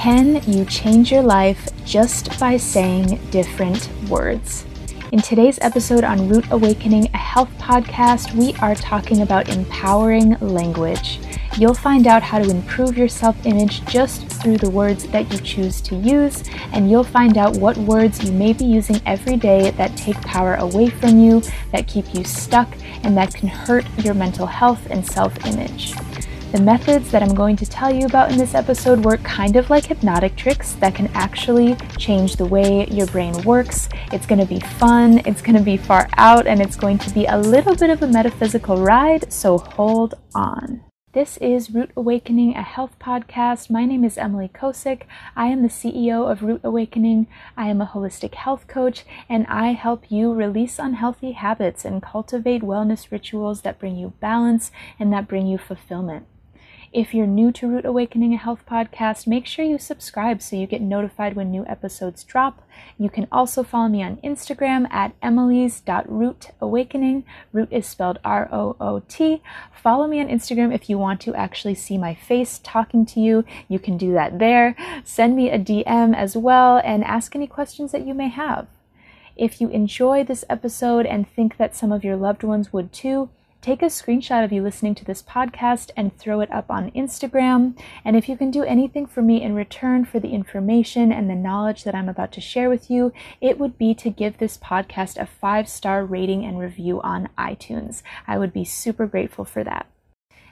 Can you change your life just by saying different words? In today's episode on Root Awakening, a health podcast, we are talking about empowering language. You'll find out how to improve your self image just through the words that you choose to use, and you'll find out what words you may be using every day that take power away from you, that keep you stuck, and that can hurt your mental health and self image. The methods that I'm going to tell you about in this episode work kind of like hypnotic tricks that can actually change the way your brain works. It's going to be fun, it's going to be far out, and it's going to be a little bit of a metaphysical ride, so hold on. This is Root Awakening, a health podcast. My name is Emily Kosick. I am the CEO of Root Awakening. I am a holistic health coach, and I help you release unhealthy habits and cultivate wellness rituals that bring you balance and that bring you fulfillment. If you're new to Root Awakening, a health podcast, make sure you subscribe so you get notified when new episodes drop. You can also follow me on Instagram at emily's.rootawakening. Root is spelled R O O T. Follow me on Instagram if you want to actually see my face talking to you. You can do that there. Send me a DM as well and ask any questions that you may have. If you enjoy this episode and think that some of your loved ones would too, take a screenshot of you listening to this podcast and throw it up on Instagram. And if you can do anything for me in return for the information and the knowledge that I'm about to share with you, it would be to give this podcast a five star rating and review on iTunes. I would be super grateful for that.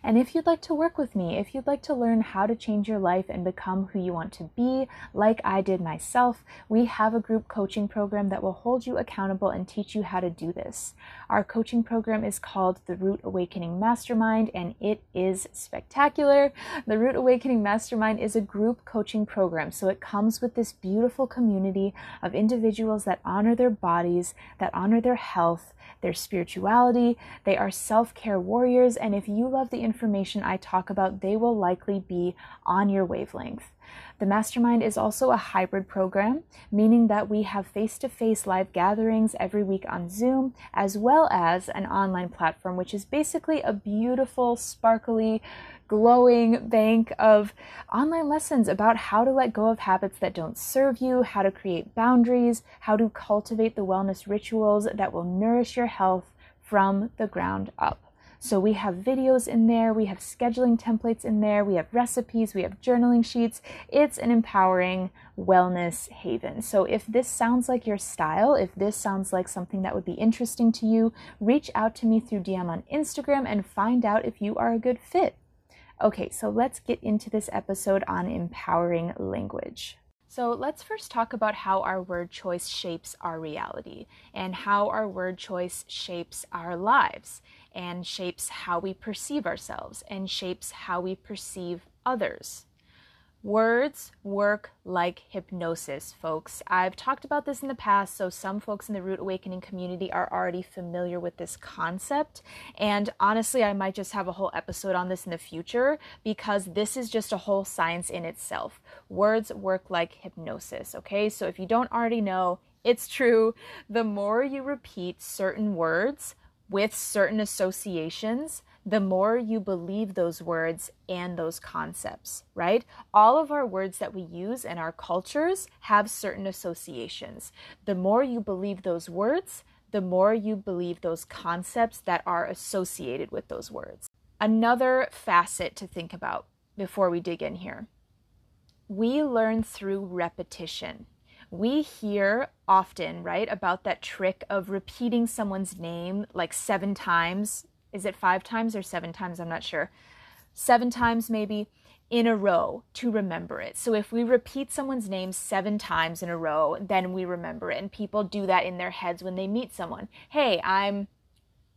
And if you'd like to work with me, if you'd like to learn how to change your life and become who you want to be, like I did myself, we have a group coaching program that will hold you accountable and teach you how to do this. Our coaching program is called the Root Awakening Mastermind, and it is spectacular. The Root Awakening Mastermind is a group coaching program, so it comes with this beautiful community of individuals that honor their bodies, that honor their health, their spirituality. They are self care warriors, and if you love the information I talk about, they will likely be on your wavelength. The mastermind is also a hybrid program, meaning that we have face to face live gatherings every week on Zoom, as well as an online platform, which is basically a beautiful, sparkly, glowing bank of online lessons about how to let go of habits that don't serve you, how to create boundaries, how to cultivate the wellness rituals that will nourish your health from the ground up. So we have videos in there, we have scheduling templates in there, we have recipes, we have journaling sheets. It's an empowering wellness haven. So if this sounds like your style, if this sounds like something that would be interesting to you, reach out to me through DM on Instagram and find out if you are a good fit. Okay, so let's get into this episode on empowering language. So, let's first talk about how our word choice shapes our reality and how our word choice shapes our lives and shapes how we perceive ourselves and shapes how we perceive others. Words work like hypnosis, folks. I've talked about this in the past, so some folks in the Root Awakening community are already familiar with this concept. And honestly, I might just have a whole episode on this in the future because this is just a whole science in itself. Words work like hypnosis, okay? So if you don't already know, it's true. The more you repeat certain words, with certain associations, the more you believe those words and those concepts, right? All of our words that we use in our cultures have certain associations. The more you believe those words, the more you believe those concepts that are associated with those words. Another facet to think about before we dig in here we learn through repetition we hear often, right, about that trick of repeating someone's name like seven times. Is it five times or seven times? I'm not sure. Seven times maybe in a row to remember it. So if we repeat someone's name seven times in a row, then we remember it. And people do that in their heads when they meet someone. Hey, I'm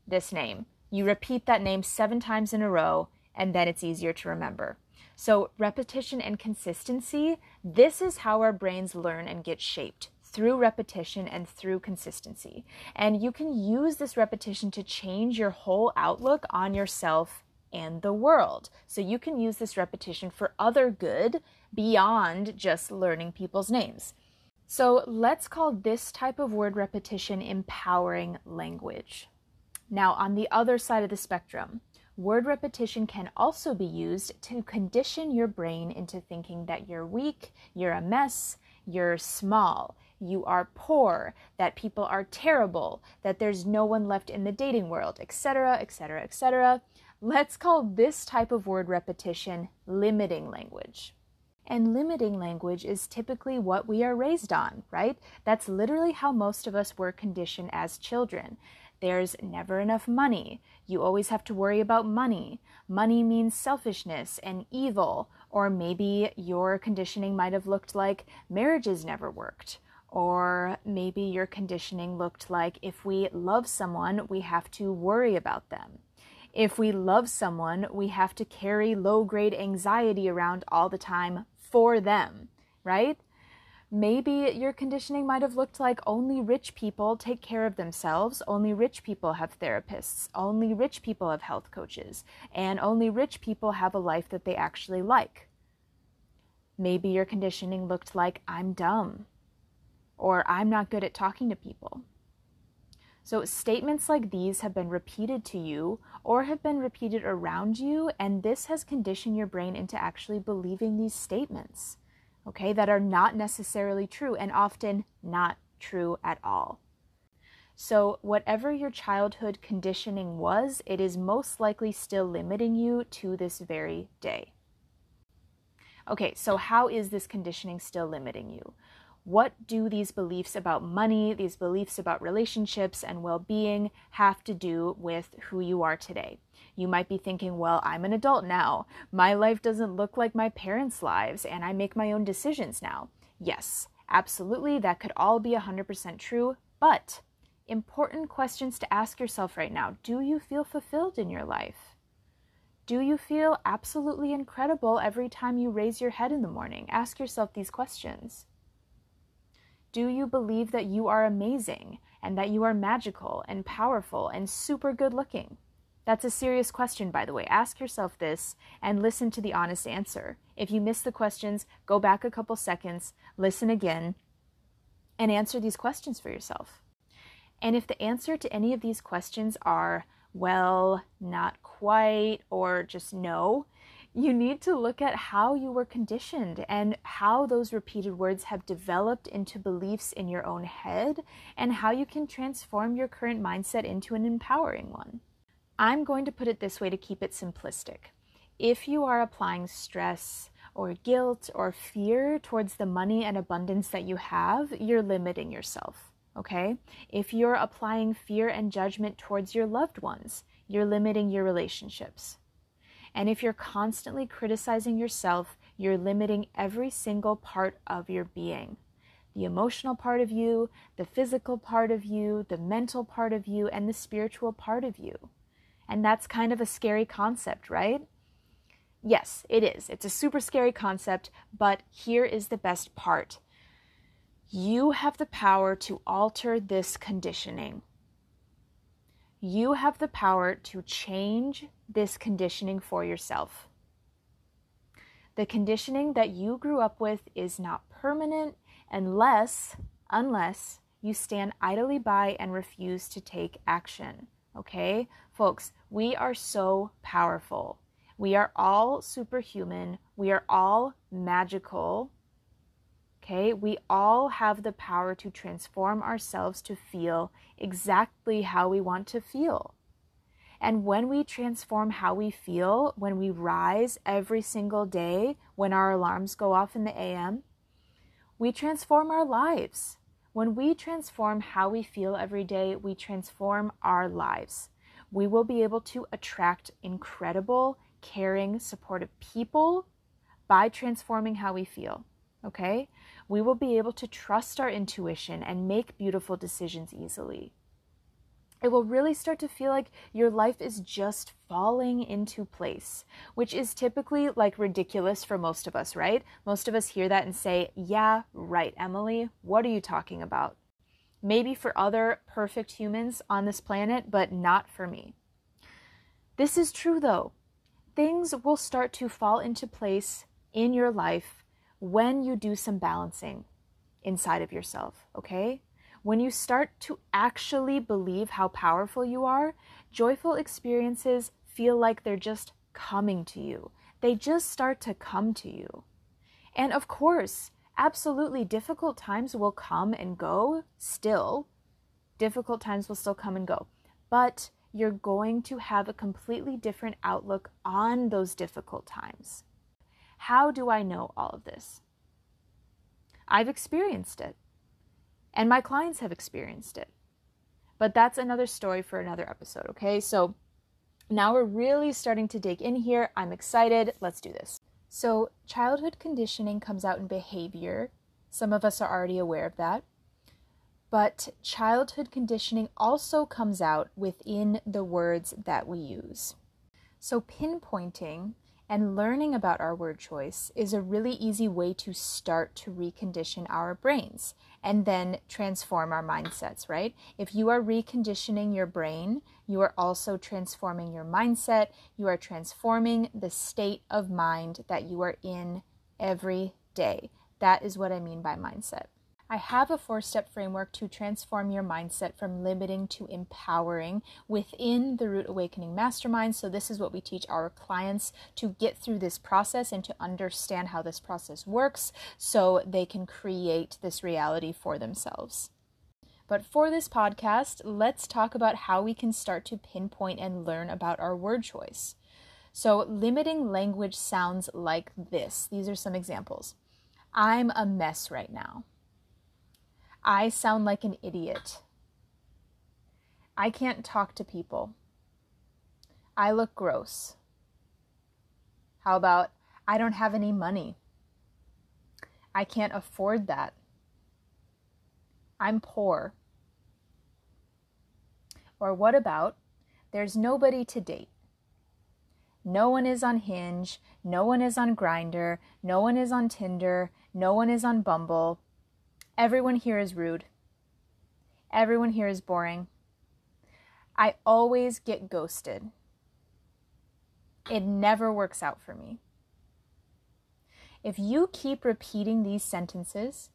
this name. You repeat that name seven times in a row, and then it's easier to remember. So, repetition and consistency, this is how our brains learn and get shaped through repetition and through consistency. And you can use this repetition to change your whole outlook on yourself and the world. So, you can use this repetition for other good beyond just learning people's names. So, let's call this type of word repetition empowering language. Now, on the other side of the spectrum, Word repetition can also be used to condition your brain into thinking that you're weak, you're a mess, you're small, you are poor, that people are terrible, that there's no one left in the dating world, etc., etc., etc. Let's call this type of word repetition limiting language. And limiting language is typically what we are raised on, right? That's literally how most of us were conditioned as children. There's never enough money. You always have to worry about money. Money means selfishness and evil. Or maybe your conditioning might have looked like marriages never worked. Or maybe your conditioning looked like if we love someone, we have to worry about them. If we love someone, we have to carry low grade anxiety around all the time for them, right? Maybe your conditioning might have looked like only rich people take care of themselves, only rich people have therapists, only rich people have health coaches, and only rich people have a life that they actually like. Maybe your conditioning looked like I'm dumb, or I'm not good at talking to people. So, statements like these have been repeated to you or have been repeated around you, and this has conditioned your brain into actually believing these statements, okay, that are not necessarily true and often not true at all. So, whatever your childhood conditioning was, it is most likely still limiting you to this very day. Okay, so how is this conditioning still limiting you? What do these beliefs about money, these beliefs about relationships and well being have to do with who you are today? You might be thinking, well, I'm an adult now. My life doesn't look like my parents' lives, and I make my own decisions now. Yes, absolutely, that could all be 100% true, but important questions to ask yourself right now do you feel fulfilled in your life? Do you feel absolutely incredible every time you raise your head in the morning? Ask yourself these questions. Do you believe that you are amazing and that you are magical and powerful and super good looking? That's a serious question, by the way. Ask yourself this and listen to the honest answer. If you miss the questions, go back a couple seconds, listen again, and answer these questions for yourself. And if the answer to any of these questions are, well, not quite, or just no, you need to look at how you were conditioned and how those repeated words have developed into beliefs in your own head and how you can transform your current mindset into an empowering one. I'm going to put it this way to keep it simplistic. If you are applying stress or guilt or fear towards the money and abundance that you have, you're limiting yourself. Okay? If you're applying fear and judgment towards your loved ones, you're limiting your relationships. And if you're constantly criticizing yourself, you're limiting every single part of your being the emotional part of you, the physical part of you, the mental part of you, and the spiritual part of you. And that's kind of a scary concept, right? Yes, it is. It's a super scary concept, but here is the best part. You have the power to alter this conditioning. You have the power to change this conditioning for yourself. The conditioning that you grew up with is not permanent unless unless you stand idly by and refuse to take action. Okay? Folks, we are so powerful. We are all superhuman. We are all magical. Okay, we all have the power to transform ourselves to feel exactly how we want to feel. And when we transform how we feel, when we rise every single day, when our alarms go off in the AM, we transform our lives. When we transform how we feel every day, we transform our lives. We will be able to attract incredible, caring, supportive people by transforming how we feel okay? We will be able to trust our intuition and make beautiful decisions easily. It will really start to feel like your life is just falling into place, which is typically like ridiculous for most of us, right? Most of us hear that and say, Yeah, right, Emily, what are you talking about? Maybe for other perfect humans on this planet, but not for me. This is true though. Things will start to fall into place in your life when you do some balancing inside of yourself, okay? When you start to actually believe how powerful you are, joyful experiences, feel like they're just coming to you. They just start to come to you. And of course, absolutely difficult times will come and go still. Difficult times will still come and go. But you're going to have a completely different outlook on those difficult times. How do I know all of this? I've experienced it, and my clients have experienced it. But that's another story for another episode, okay? So now we're really starting to dig in here. I'm excited. Let's do this. So, childhood conditioning comes out in behavior. Some of us are already aware of that. But childhood conditioning also comes out within the words that we use. So, pinpointing and learning about our word choice is a really easy way to start to recondition our brains and then transform our mindsets, right? If you are reconditioning your brain, you are also transforming your mindset. You are transforming the state of mind that you are in every day. That is what I mean by mindset. I have a four step framework to transform your mindset from limiting to empowering within the Root Awakening Mastermind. So, this is what we teach our clients to get through this process and to understand how this process works so they can create this reality for themselves. But for this podcast, let's talk about how we can start to pinpoint and learn about our word choice. So, limiting language sounds like this. These are some examples. I'm a mess right now. I sound like an idiot. I can't talk to people. I look gross. How about I don't have any money? I can't afford that. I'm poor. Or what about there's nobody to date? No one is on Hinge, no one is on Grindr, no one is on Tinder, no one is on Bumble. Everyone here is rude. Everyone here is boring. I always get ghosted. It never works out for me. If you keep repeating these sentences,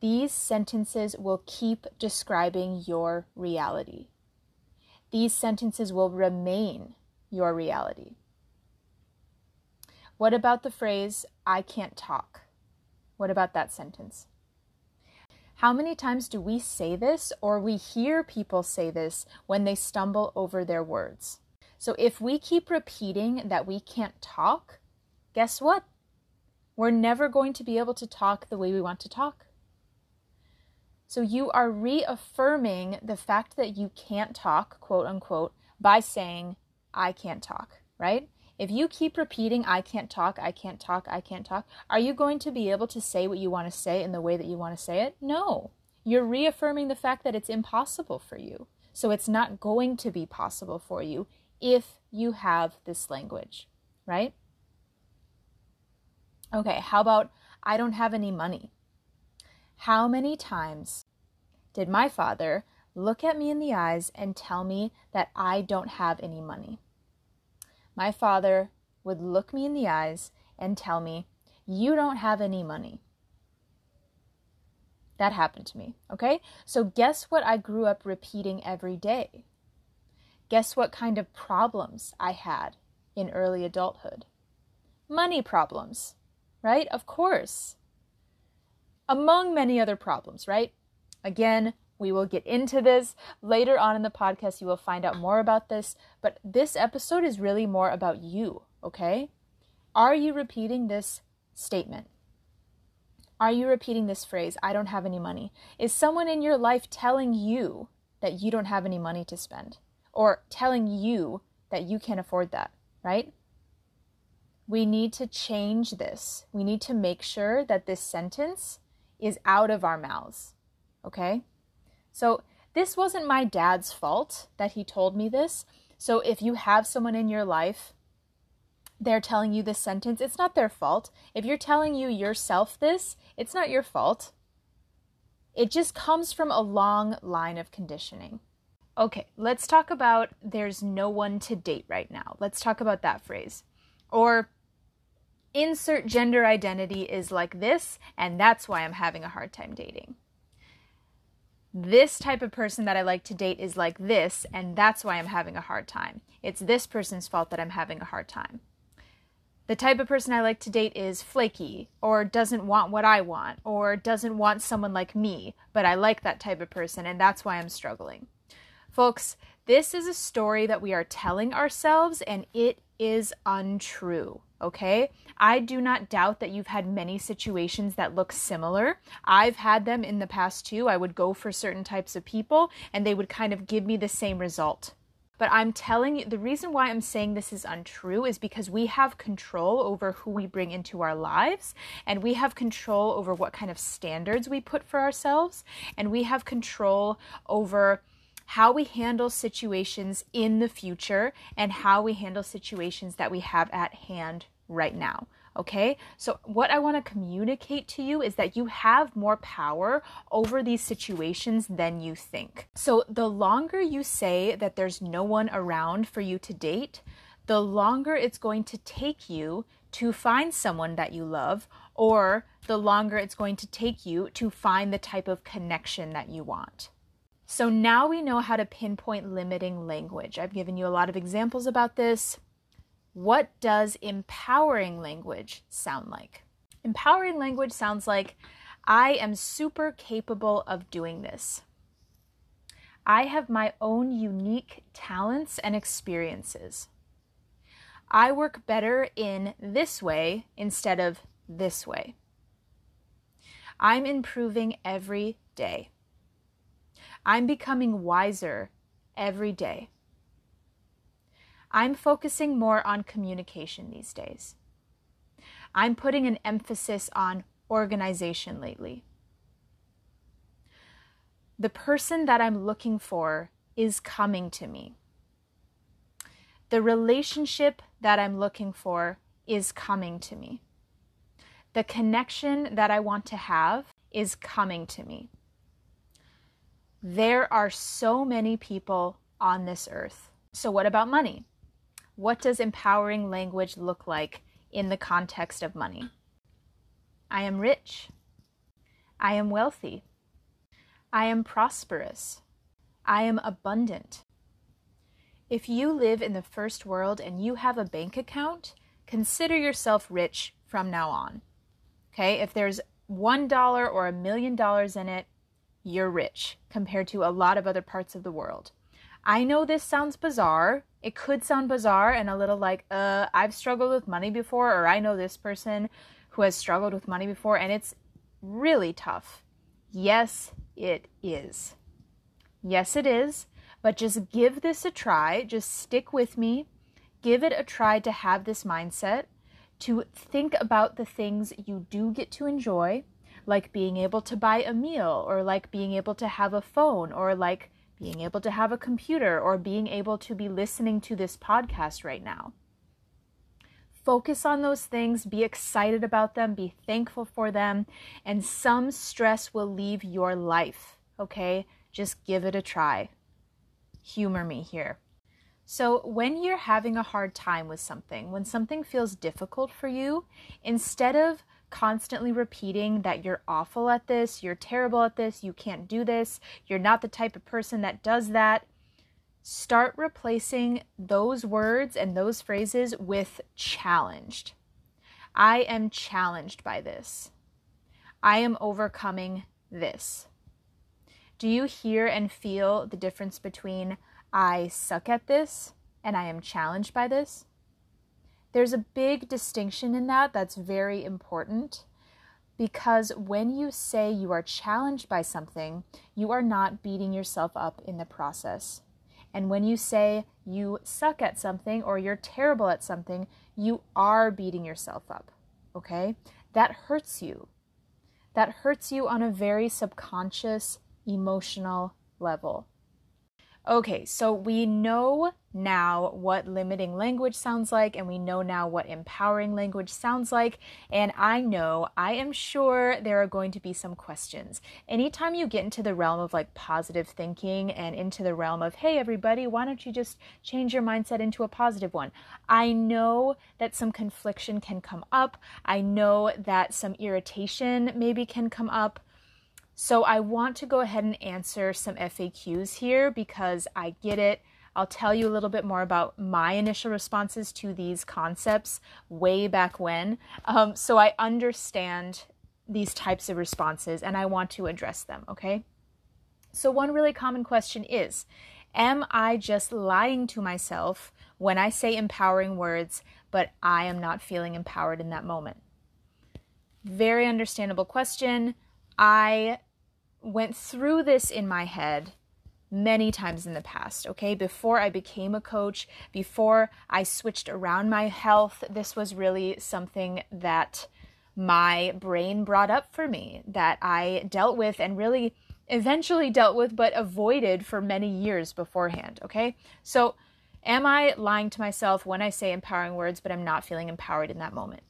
these sentences will keep describing your reality. These sentences will remain your reality. What about the phrase, I can't talk? What about that sentence? How many times do we say this or we hear people say this when they stumble over their words? So if we keep repeating that we can't talk, guess what? We're never going to be able to talk the way we want to talk. So you are reaffirming the fact that you can't talk, quote unquote, by saying, I can't talk, right? If you keep repeating, I can't talk, I can't talk, I can't talk, are you going to be able to say what you want to say in the way that you want to say it? No. You're reaffirming the fact that it's impossible for you. So it's not going to be possible for you if you have this language, right? Okay, how about I don't have any money? How many times did my father look at me in the eyes and tell me that I don't have any money? My father would look me in the eyes and tell me, You don't have any money. That happened to me, okay? So, guess what I grew up repeating every day? Guess what kind of problems I had in early adulthood? Money problems, right? Of course. Among many other problems, right? Again, we will get into this later on in the podcast. You will find out more about this, but this episode is really more about you, okay? Are you repeating this statement? Are you repeating this phrase, I don't have any money? Is someone in your life telling you that you don't have any money to spend? Or telling you that you can't afford that, right? We need to change this. We need to make sure that this sentence is out of our mouths, okay? So, this wasn't my dad's fault that he told me this. So, if you have someone in your life, they're telling you this sentence, it's not their fault. If you're telling you yourself this, it's not your fault. It just comes from a long line of conditioning. Okay, let's talk about there's no one to date right now. Let's talk about that phrase. Or insert gender identity is like this, and that's why I'm having a hard time dating. This type of person that I like to date is like this, and that's why I'm having a hard time. It's this person's fault that I'm having a hard time. The type of person I like to date is flaky, or doesn't want what I want, or doesn't want someone like me, but I like that type of person, and that's why I'm struggling. Folks, this is a story that we are telling ourselves, and it is untrue. Okay? I do not doubt that you've had many situations that look similar. I've had them in the past too. I would go for certain types of people and they would kind of give me the same result. But I'm telling you, the reason why I'm saying this is untrue is because we have control over who we bring into our lives, and we have control over what kind of standards we put for ourselves, and we have control over how we handle situations in the future and how we handle situations that we have at hand right now. Okay, so what I want to communicate to you is that you have more power over these situations than you think. So, the longer you say that there's no one around for you to date, the longer it's going to take you to find someone that you love, or the longer it's going to take you to find the type of connection that you want. So now we know how to pinpoint limiting language. I've given you a lot of examples about this. What does empowering language sound like? Empowering language sounds like I am super capable of doing this. I have my own unique talents and experiences. I work better in this way instead of this way. I'm improving every day. I'm becoming wiser every day. I'm focusing more on communication these days. I'm putting an emphasis on organization lately. The person that I'm looking for is coming to me. The relationship that I'm looking for is coming to me. The connection that I want to have is coming to me. There are so many people on this earth. So, what about money? What does empowering language look like in the context of money? I am rich. I am wealthy. I am prosperous. I am abundant. If you live in the first world and you have a bank account, consider yourself rich from now on. Okay, if there's $1 or a million dollars in it, you're rich compared to a lot of other parts of the world. I know this sounds bizarre. It could sound bizarre and a little like, uh, I've struggled with money before, or I know this person who has struggled with money before, and it's really tough. Yes, it is. Yes, it is. But just give this a try. Just stick with me. Give it a try to have this mindset, to think about the things you do get to enjoy like being able to buy a meal, or like being able to have a phone, or like being able to have a computer, or being able to be listening to this podcast right now. Focus on those things, be excited about them, be thankful for them, and some stress will leave your life, okay? Just give it a try. Humor me here. So, when you're having a hard time with something, when something feels difficult for you, instead of constantly repeating that you're awful at this, you're terrible at this, you can't do this, you're not the type of person that does that, start replacing those words and those phrases with challenged. I am challenged by this. I am overcoming this. Do you hear and feel the difference between I suck at this and I am challenged by this? There's a big distinction in that that's very important because when you say you are challenged by something, you are not beating yourself up in the process. And when you say you suck at something or you're terrible at something, you are beating yourself up. Okay? That hurts you. That hurts you on a very subconscious, emotional level. Okay, so we know now what limiting language sounds like, and we know now what empowering language sounds like. And I know, I am sure there are going to be some questions. Anytime you get into the realm of like positive thinking and into the realm of, hey, everybody, why don't you just change your mindset into a positive one? I know that some confliction can come up. I know that some irritation maybe can come up. So I want to go ahead and answer some FAQs here because I get it. I'll tell you a little bit more about my initial responses to these concepts way back when. Um, so I understand these types of responses and I want to address them, okay? So, one really common question is Am I just lying to myself when I say empowering words, but I am not feeling empowered in that moment? Very understandable question. I went through this in my head many times in the past, okay? Before I became a coach, before I switched around my health, this was really something that my brain brought up for me that I dealt with and really eventually dealt with but avoided for many years beforehand, okay? So, am I lying to myself when I say empowering words but I'm not feeling empowered in that moment?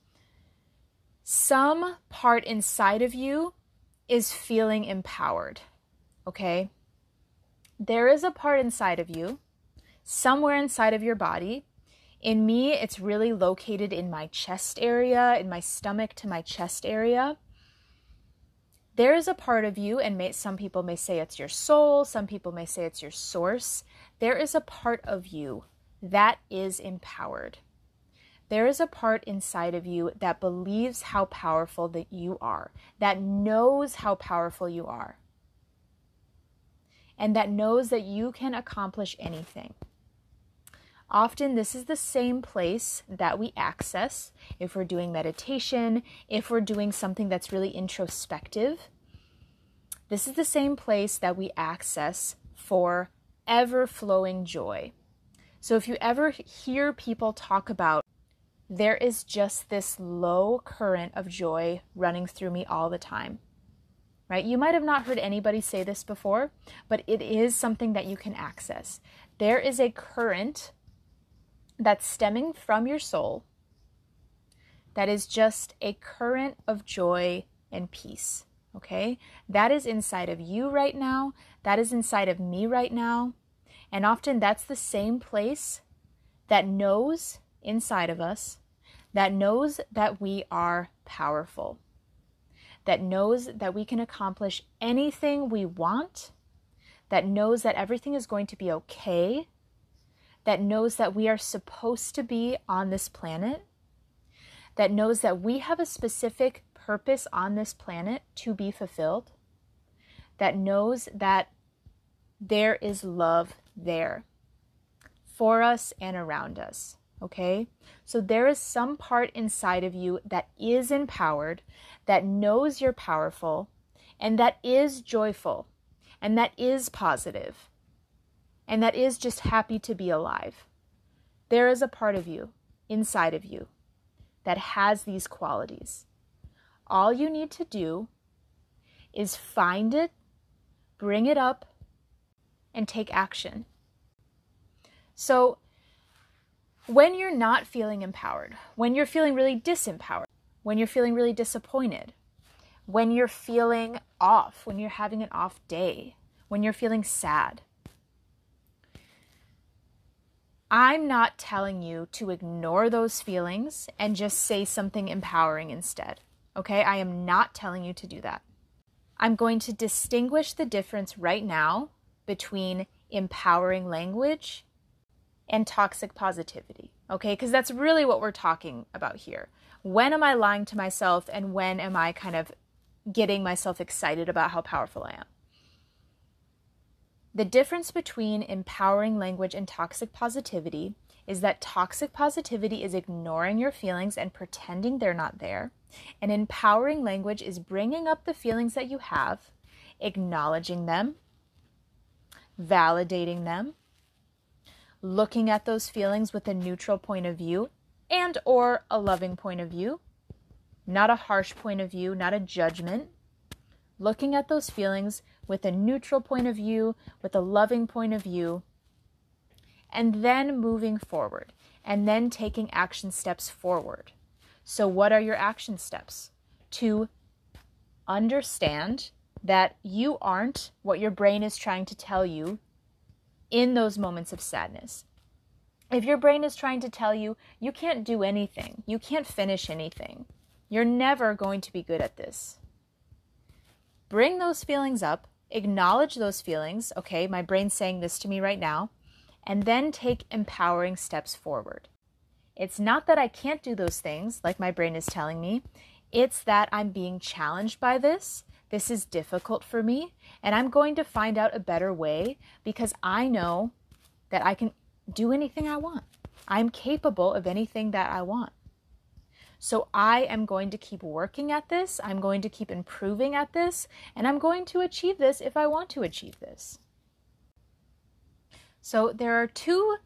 Some part inside of you is feeling empowered, okay? There is a part inside of you, somewhere inside of your body. In me, it's really located in my chest area, in my stomach to my chest area. There is a part of you, and may, some people may say it's your soul, some people may say it's your source. There is a part of you that is empowered. There is a part inside of you that believes how powerful that you are, that knows how powerful you are and that knows that you can accomplish anything. Often, this is the same place that we access if we're doing meditation, if we're doing something that's really introspective. This is the same place that we access for ever flowing joy. So, if you ever hear people talk about there is just this low current of joy running through me all the time right? You might have not heard anybody say this before, but it is something that you can access. There is a current that's stemming from your soul that is just a current of joy and peace. Okay? That is inside of you right now. That is inside of me right now. And often that's the same place that knows inside of us, that knows that we are powerful that knows that we can accomplish anything we want, that knows that everything is going to be okay, that knows that we are supposed to be on this planet, that knows that we have a specific purpose on this planet to be fulfilled, that knows that there is love there for us and around us. Okay? So there is some part inside of you that is empowered, that knows you're powerful, and that is joyful, and that is positive, and that is just happy to be alive. There is a part of you, inside of you, that has these qualities. All you need to do is find it, bring it up, and take action. So, when you're not feeling empowered, when you're feeling really disempowered, when you're feeling really disappointed, when you're feeling off, when you're having an off day, when you're feeling sad, I'm not telling you to ignore those feelings and just say something empowering instead. Okay? I am not telling you to do that. I'm going to distinguish the difference right now between empowering language and toxic positivity. Okay, because that's really what we're talking about here. When am I lying to myself, and when am I kind of getting myself excited about how powerful I am? The difference between empowering language and toxic positivity is that toxic positivity is ignoring your feelings and pretending they're not there, and empowering language is bringing up the feelings that you have, acknowledging them, validating them, looking at those feelings with a neutral point of view and or a loving point of view, not a harsh point of view, not a judgment. Looking at those feelings with a neutral point of view, with a loving point of view, and then moving forward, and then taking action steps forward. So, what are your action steps? To understand that you aren't what your brain is trying to tell you in those moments of sadness. If your brain is trying to tell you you can't do anything, you can't finish anything, you're never going to be good at this. bring those feelings up, acknowledge those feelings. Okay, my brain's saying this to me right now, and then take empowering steps forward. It's not that I can't do those things, like my brain is telling me. It's that I'm being challenged by this. This is difficult for me, and I'm going to find out a better way because I know that I can do anything I want. I'm capable of anything that I want. So I am going to keep working at this. I'm going to keep improving at this, and I'm going to achieve this if I want to achieve this. So there are two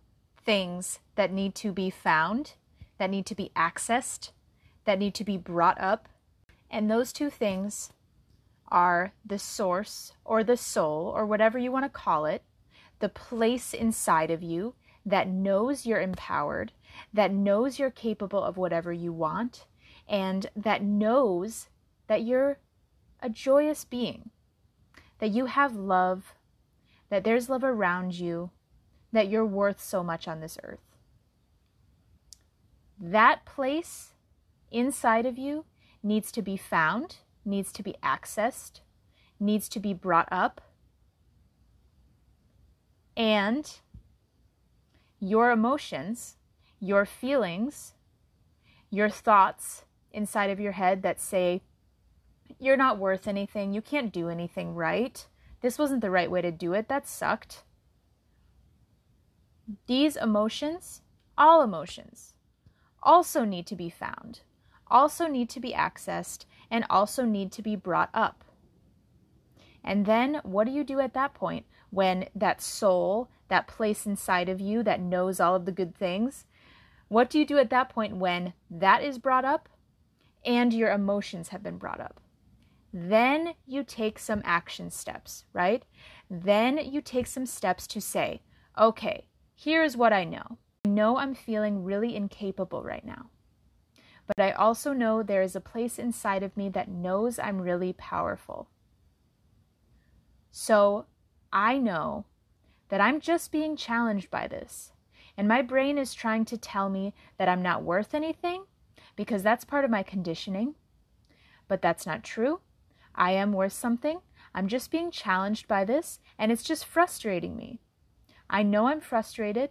things that need to be found, that need to be accessed, that need to be brought up. And those two things are the source or the soul or whatever you want to call it, the place inside of you that knows you're empowered, that knows you're capable of whatever you want, and that knows that you're a joyous being, that you have love, that there's love around you, that you're worth so much on this earth. That place inside of you needs to be found, needs to be accessed, needs to be brought up. And your emotions, your feelings, your thoughts inside of your head that say, you're not worth anything, you can't do anything right, this wasn't the right way to do it, that sucked. These emotions, all emotions, also need to be found, also need to be accessed, and also need to be brought up. And then what do you do at that point when that soul, that place inside of you that knows all of the good things, what do you do at that point when that is brought up and your emotions have been brought up? Then you take some action steps, right? Then you take some steps to say, okay, Here's what I know I know I'm feeling really incapable right now. But I also know there is a place inside of me that knows I'm really powerful. So I know that I'm just being challenged by this. And my brain is trying to tell me that I'm not worth anything because that's part of my conditioning. But that's not true. I am worth something. I'm just being challenged by this, and it's just frustrating me. I know I'm frustrated,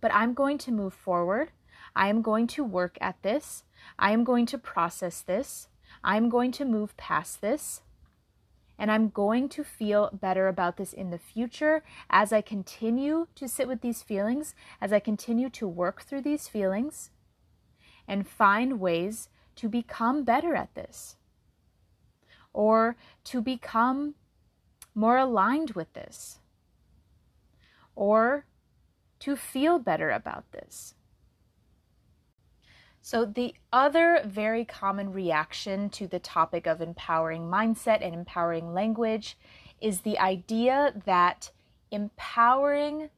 but I'm going to move forward. I am going to work at this. I am going to process this. I'm going to move past this. And I'm going to feel better about this in the future as I continue to sit with these feelings, as I continue to work through these feelings and find ways to become better at this or to become more aligned with this or to feel better about this. So, the other very common reaction to the topic of empowering mindset and empowering language is the idea that empowering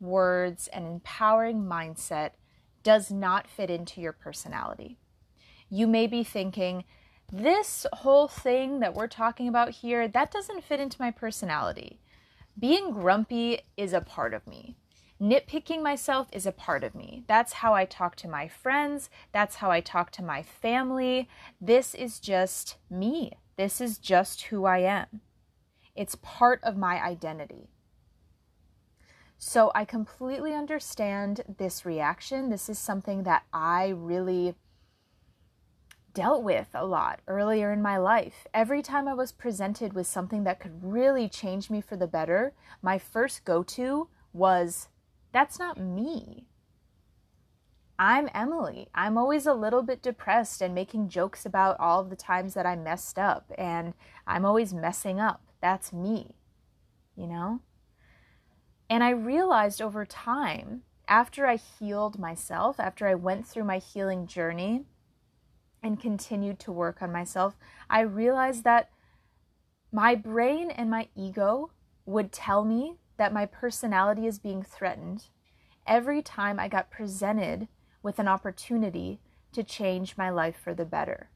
words and empowering mindset does not fit into your personality. You may be thinking, this whole thing that we're talking about here, that doesn't fit into my personality. Being grumpy is a part of me. Nitpicking myself is a part of me. That's how I talk to my friends. That's how I talk to my family. This is just me. This is just who I am. It's part of my identity. So I completely understand this reaction. This is something that I really dealt with a lot earlier in my life. Every time I was presented with something that could really change me for the better, my first go to was that's not me. I'm Emily. I'm always a little bit depressed and making jokes about all of the times that I messed up, and I'm always messing up. That's me, you know? And I realized over time, after I healed myself, after I went through my healing journey, and continued to work on myself, I realized that my brain and my ego would tell me that my personality is being threatened every time I got presented with an opportunity to change my life for the better.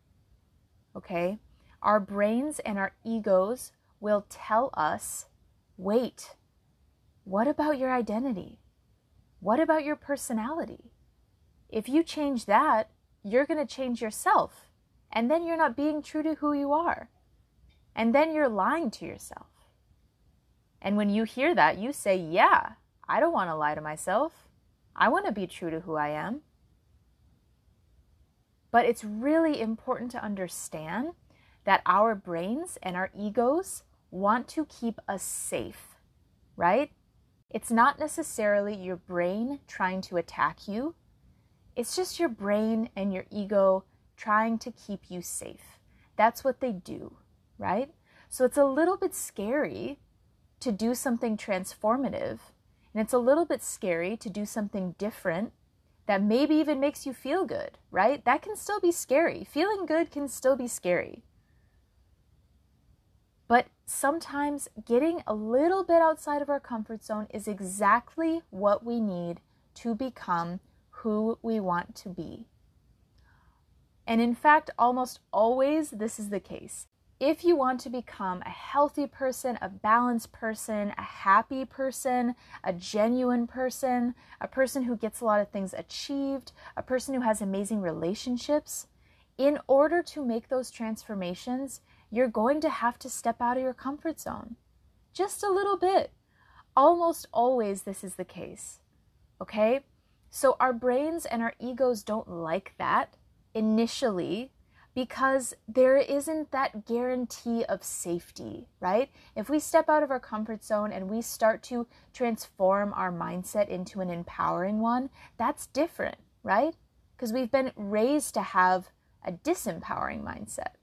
Okay? Our brains and our egos will tell us wait, what about your identity? What about your personality? If you change that, you're going to change yourself. And then you're not being true to who you are. And then you're lying to yourself. And when you hear that, you say, Yeah, I don't want to lie to myself. I want to be true to who I am. But it's really important to understand that our brains and our egos want to keep us safe, right? It's not necessarily your brain trying to attack you. It's just your brain and your ego trying to keep you safe. That's what they do, right? So it's a little bit scary to do something transformative, and it's a little bit scary to do something different that maybe even makes you feel good, right? That can still be scary. Feeling good can still be scary. But sometimes getting a little bit outside of our comfort zone is exactly what we need to become who we want to be. And in fact, almost always this is the case. If you want to become a healthy person, a balanced person, a happy person, a genuine person, a person who gets a lot of things achieved, a person who has amazing relationships, in order to make those transformations, you're going to have to step out of your comfort zone. Just a little bit. Almost always, this is the case. Okay? So, our brains and our egos don't like that initially because there isn't that guarantee of safety, right? If we step out of our comfort zone and we start to transform our mindset into an empowering one, that's different, right? Because we've been raised to have a disempowering mindset.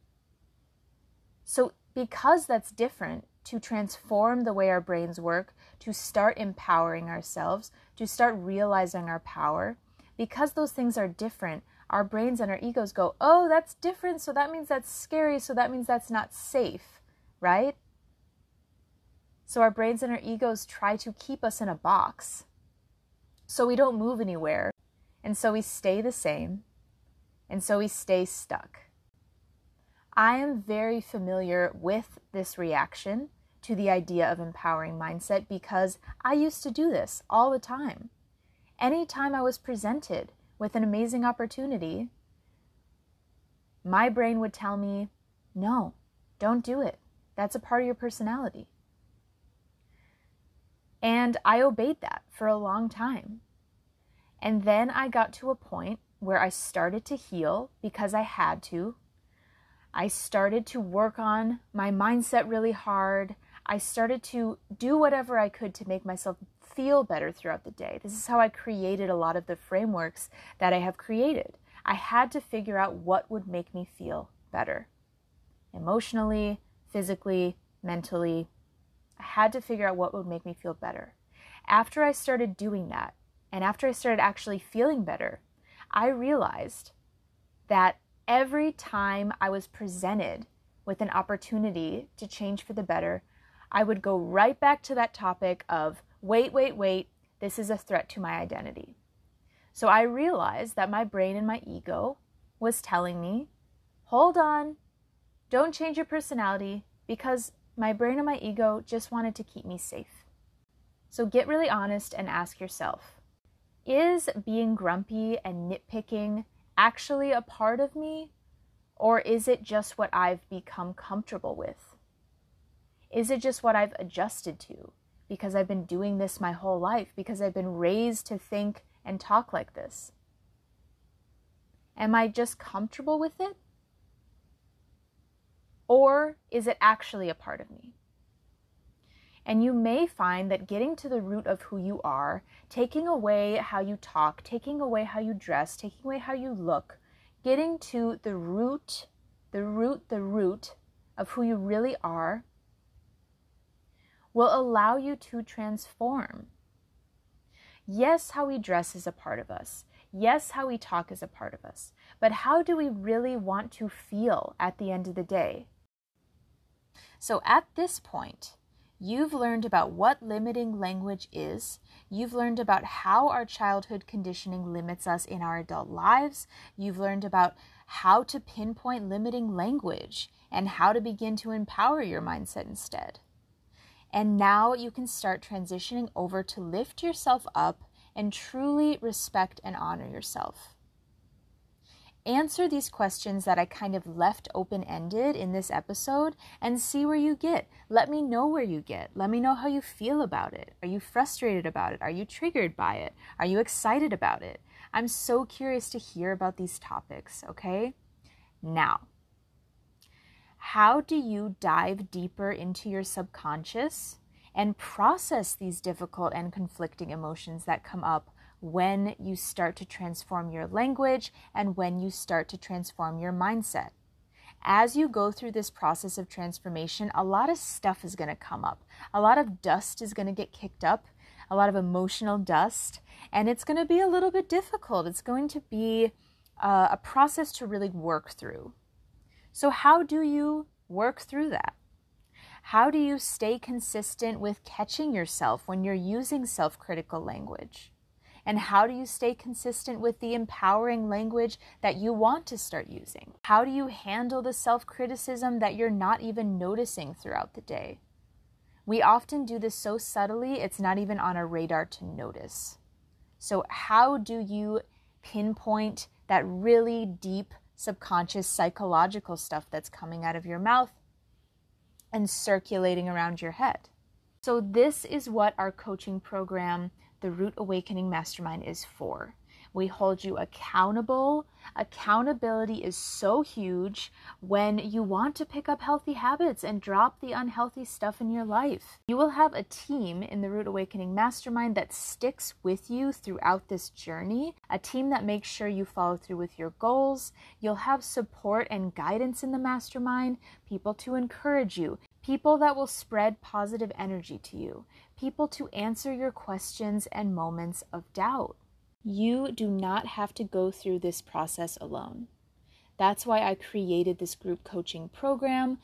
So, because that's different, to transform the way our brains work, to start empowering ourselves, to start realizing our power, because those things are different, our brains and our egos go, oh, that's different, so that means that's scary, so that means that's not safe, right? So our brains and our egos try to keep us in a box so we don't move anywhere, and so we stay the same, and so we stay stuck. I am very familiar with this reaction to the idea of empowering mindset because I used to do this all the time. Anytime I was presented with an amazing opportunity, my brain would tell me, no, don't do it. That's a part of your personality. And I obeyed that for a long time. And then I got to a point where I started to heal because I had to I started to work on my mindset really hard. I started to do whatever I could to make myself feel better throughout the day. This is how I created a lot of the frameworks that I have created. I had to figure out what would make me feel better emotionally, physically, mentally. I had to figure out what would make me feel better. After I started doing that, and after I started actually feeling better, I realized that every time I was presented with an opportunity to change for the better, I would go right back to that topic of wait, wait, wait, this is a threat to my identity. So I realized that my brain and my ego was telling me, hold on, don't change your personality because my brain and my ego just wanted to keep me safe. So get really honest and ask yourself is being grumpy and nitpicking actually a part of me? Or is it just what I've become comfortable with? Is it just what I've adjusted to because I've been doing this my whole life, because I've been raised to think and talk like this? Am I just comfortable with it? Or is it actually a part of me? And you may find that getting to the root of who you are, taking away how you talk, taking away how you dress, taking away how you look, getting to the root, the root, the root of who you really are, will allow you to transform. Yes, how we dress is a part of us. Yes, how we talk is a part of us. But how do we really want to feel at the end of the day? So at this point, You've learned about what limiting language is. You've learned about how our childhood conditioning limits us in our adult lives. You've learned about how to pinpoint limiting language and how to begin to empower your mindset instead. And now you can start transitioning over to lift yourself up and truly respect and honor yourself. answer these questions that I kind of left open ended in this episode and see where you get. Let me know where you get. Let me know how you feel about it. Are you frustrated about it? Are you triggered by it? Are you excited about it? I'm so curious to hear about these topics, okay? Now, how do you dive deeper into your subconscious and process these difficult and conflicting emotions that come up when you start to transform your language and when you start to transform your mindset. As you go through this process of transformation, a lot of stuff is going to come up. A lot of dust is going to get kicked up, a lot of emotional dust, and it's going to be a little bit difficult. It's going to be uh, a process to really work through. So, how do you work through that? How do you stay consistent with catching yourself when you're using self critical language? And how do you stay consistent with the empowering language that you want to start using? How do you handle the self criticism that you're not even noticing throughout the day? We often do this so subtly, it's not even on our radar to notice. So, how do you pinpoint that really deep subconscious psychological stuff that's coming out of your mouth and circulating around your head? So, this is what our coaching program the Root Awakening Mastermind is for. We hold you accountable. Accountability is so huge when you want to pick up healthy habits and drop the unhealthy stuff in your life. You will have a team in the Root Awakening Mastermind that sticks with you throughout this journey, a team that makes sure you follow through with your goals. You'll have support and guidance in the mastermind, people to encourage you, people that will spread positive energy to you, people to answer your questions and moments of doubt. You do not have to go through this process alone. That's why I created this group coaching program.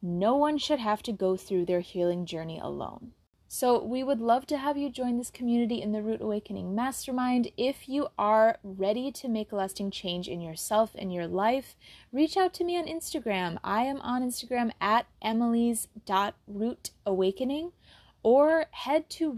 No one should have to go through their healing journey alone. So, we would love to have you join this community in the Root Awakening Mastermind. If you are ready to make a lasting change in yourself and your life, reach out to me on Instagram. I am on Instagram at emily's.rootawakening or head to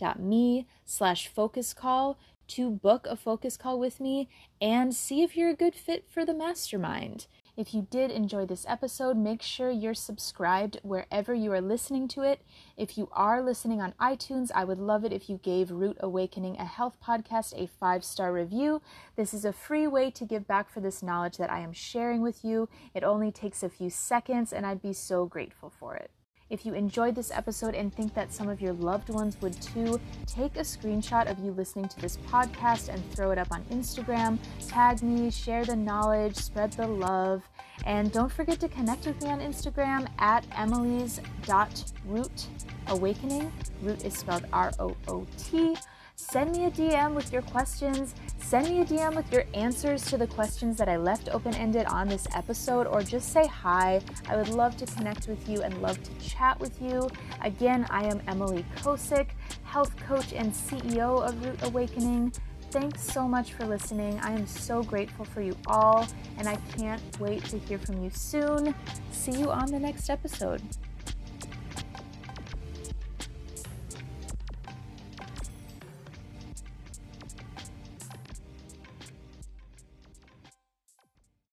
rootawakening.as.me slash focus call to book a focus call with me and see if you're a good fit for the mastermind. If you did enjoy this episode, make sure you're subscribed wherever you are listening to it. If you are listening on iTunes, I would love it if you gave Root Awakening a Health Podcast a five star review. This is a free way to give back for this knowledge that I am sharing with you. It only takes a few seconds, and I'd be so grateful for it. If you enjoyed this episode and think that some of your loved ones would too, take a screenshot of you listening to this podcast and throw it up on Instagram. Tag me, share the knowledge, spread the love, and don't forget to connect with me on Instagram at emily's.rootawakening. Root is spelled R O O T. Send me a DM with your questions. Send me a DM with your answers to the questions that I left open ended on this episode, or just say hi. I would love to connect with you and love to chat with you. Again, I am Emily Kosick, health coach and CEO of Root Awakening. Thanks so much for listening. I am so grateful for you all, and I can't wait to hear from you soon. See you on the next episode.